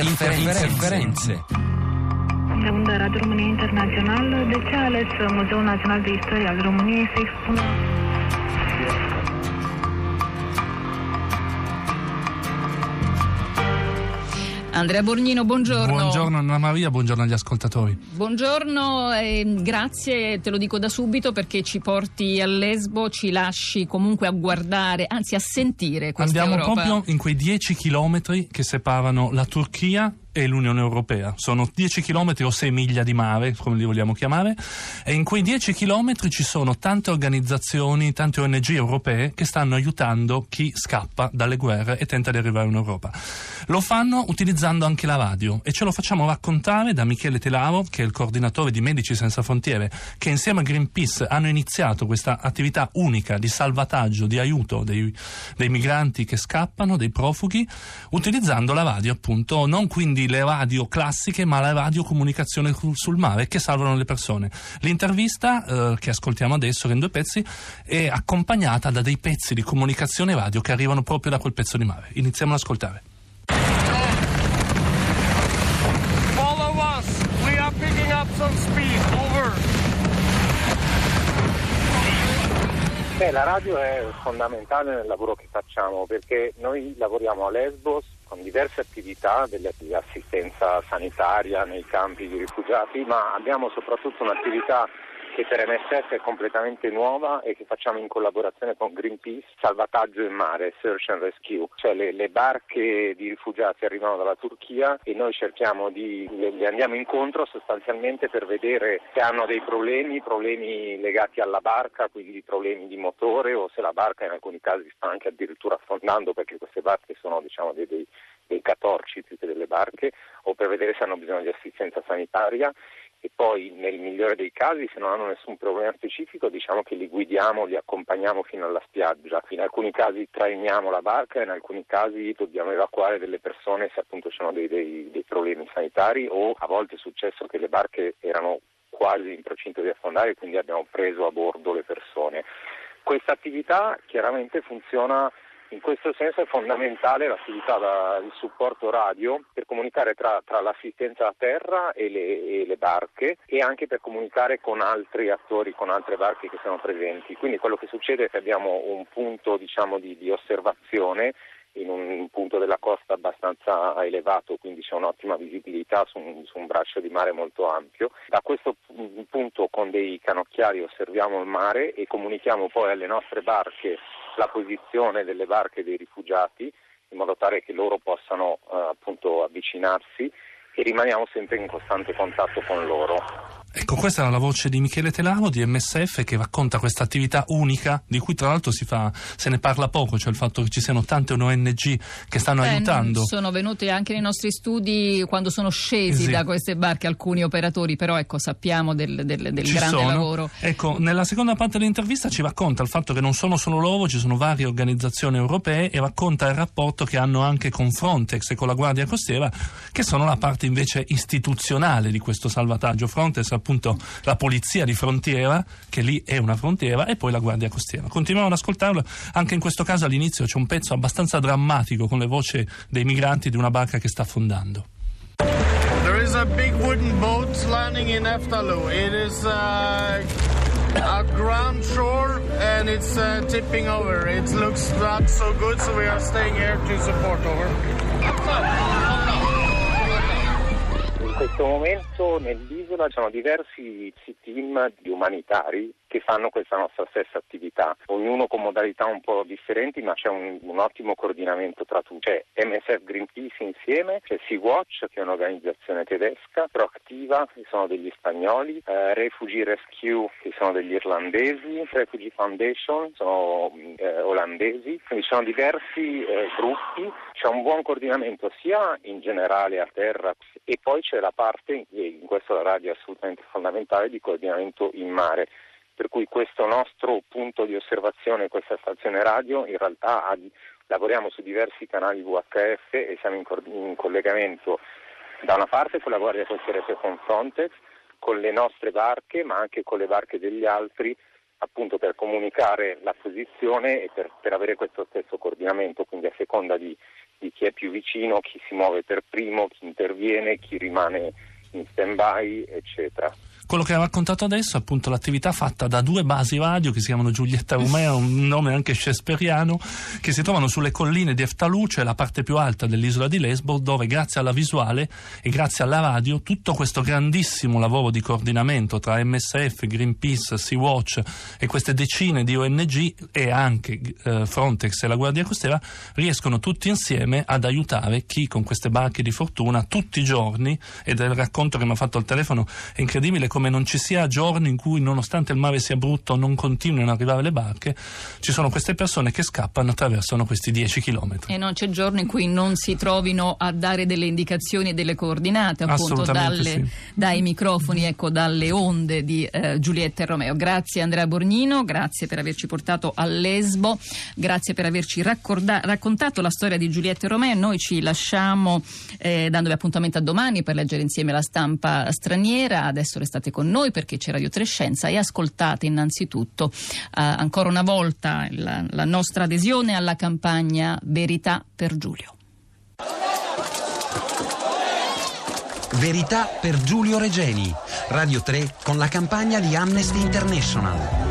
Interferențe. De unde Radio România Internațional, de ce ales Muzeul Național de Istorie al României să expună Andrea Borgnino, buongiorno. Buongiorno Anna Maria, buongiorno agli ascoltatori. Buongiorno, eh, grazie, te lo dico da subito perché ci porti a Lesbo, ci lasci comunque a guardare, anzi a sentire questa Andiamo Europa. proprio in quei 10 chilometri che separano la Turchia e l'Unione Europea. Sono 10 chilometri o 6 miglia di mare, come li vogliamo chiamare, e in quei 10 chilometri ci sono tante organizzazioni, tante ONG europee che stanno aiutando chi scappa dalle guerre e tenta di arrivare in Europa. Lo fanno utilizzando anche la radio e ce lo facciamo raccontare da Michele Telavo, che è il coordinatore di Medici Senza Frontiere, che insieme a Greenpeace hanno iniziato questa attività unica di salvataggio, di aiuto dei, dei migranti che scappano, dei profughi, utilizzando la radio appunto, non quindi le radio classiche, ma la radiocomunicazione sul mare che salvano le persone. L'intervista eh, che ascoltiamo adesso, che in due pezzi, è accompagnata da dei pezzi di comunicazione radio che arrivano proprio da quel pezzo di mare. Iniziamo ad ascoltare. Follow us. We are picking up some speed. Over. Beh, la radio è fondamentale nel lavoro che facciamo perché noi lavoriamo a Lesbos con diverse attività di assistenza sanitaria nei campi di rifugiati, ma abbiamo soprattutto un'attività che per MSF è completamente nuova e che facciamo in collaborazione con Greenpeace, salvataggio in mare, search and rescue, cioè le, le barche di rifugiati arrivano dalla Turchia e noi cerchiamo di, le, andiamo incontro sostanzialmente per vedere se hanno dei problemi, problemi legati alla barca, quindi problemi di motore o se la barca in alcuni casi sta anche addirittura affondando perché queste barche sono diciamo dei, dei, dei catorci che delle barche o per vedere se hanno bisogno di assistenza sanitaria e poi nel migliore dei casi se non hanno nessun problema specifico diciamo che li guidiamo, li accompagniamo fino alla spiaggia. In alcuni casi trainiamo la barca, in alcuni casi dobbiamo evacuare delle persone se appunto ci sono dei, dei- dei problemi sanitari o a volte è successo che le barche erano quasi in procinto di affondare e quindi abbiamo preso a bordo le persone. Questa attività chiaramente funziona in questo senso è fondamentale l'attività di supporto radio per comunicare tra, tra l'assistenza a terra e le, e le barche e anche per comunicare con altri attori, con altre barche che sono presenti. Quindi quello che succede è che abbiamo un punto diciamo, di, di osservazione in un punto della costa abbastanza elevato, quindi c'è un'ottima visibilità su un, su un braccio di mare molto ampio. Da questo pu- punto con dei canocchiali osserviamo il mare e comunichiamo poi alle nostre barche la posizione delle barche dei rifugiati in modo tale che loro possano eh, appunto avvicinarsi e rimaniamo sempre in costante contatto con loro. Ecco, questa era la voce di Michele Telavo di MSF che racconta questa attività unica di cui tra l'altro si fa, se ne parla poco, cioè il fatto che ci siano tante ONG che stanno Beh, aiutando. Sono venuti anche nei nostri studi quando sono scesi Sì. da queste barche alcuni operatori, però ecco sappiamo del, del- del grande sono. lavoro. Ecco, nella seconda parte dell'intervista ci racconta il fatto che non sono solo loro, ci sono varie organizzazioni europee e racconta il rapporto che hanno anche con Frontex e con la Guardia Costiera, che sono la parte invece istituzionale di questo salvataggio. Frontex, appunto, la polizia di frontiera, che lì è una frontiera, e poi la Guardia Costiera. Continuiamo ad ascoltarlo. Anche in questo caso all'inizio c'è un pezzo abbastanza drammatico con le voci dei migranti di una barca che sta affondando. There is a big wooden boat landing in Eftalu. It is uh, a ground shore and it's uh, tipping over. It looks not so good, so we are staying here to support over. In questo momento nell'isola ci sono diversi team di umanitari che fanno questa nostra stessa attività, ognuno con modalità un po' differenti, ma c'è un, un ottimo coordinamento tra tutti. C'è MSF Greenpeace insieme, c'è Sea-Watch che è un'organizzazione tedesca, Proactiva che sono degli spagnoli, eh, Refugee Rescue che sono degli irlandesi, Refugee Foundation sono eh, olandesi, quindi sono diversi eh, gruppi, c'è un buon coordinamento sia in generale a terra e poi c'è la parte, in questo la radio è assolutamente fondamentale, di coordinamento in mare. Per cui questo nostro punto di osservazione, questa stazione radio, in realtà ha- lavoriamo su diversi canali VHF e siamo in, in collegamento da una parte con la Guardia Costiera e con Frontex, con le nostre barche, ma anche con le barche degli altri, appunto per comunicare la posizione e per, per avere questo stesso coordinamento, quindi a seconda di, di chi è più vicino, chi si muove per primo, chi interviene, chi rimane in stand-by, eccetera. Quello che ha raccontato adesso è appunto l'attività fatta da due basi radio che si chiamano Giulietta Romea, un nome anche shakespeariano, che si trovano sulle colline di Eftaluce, la parte più alta dell'isola di Lesbo, dove grazie alla visuale e grazie alla radio tutto questo grandissimo lavoro di coordinamento tra MSF, Greenpeace, Sea-Watch e queste decine di ONG e anche eh, Frontex e la Guardia Costiera riescono tutti insieme ad aiutare chi con queste barche di fortuna tutti i giorni, ed è il racconto che mi ha fatto al telefono è incredibile come non ci sia giorni in cui, nonostante il mare sia brutto, non continuino ad arrivare le barche, ci sono queste persone che scappano attraversano questi 10 chilometri. E non c'è giorno in cui non si trovino a dare delle indicazioni e delle coordinate, appunto dalle, sì. dai microfoni, ecco, dalle onde di eh, Giulietta e Romeo. Grazie Andrea Borgnino, grazie per averci portato a Lesbo, grazie per averci raccorda- raccontato la storia di Giulietta e Romeo. Noi ci lasciamo eh, dandovi appuntamento a domani per leggere insieme la stampa straniera. Adesso restate state con noi perché c'è Radio Trescenza e ascoltate innanzitutto eh, ancora una volta la, la nostra adesione alla campagna Verità per Giulio. Verità per Giulio Regeni, Radio 3 con la campagna di Amnesty International.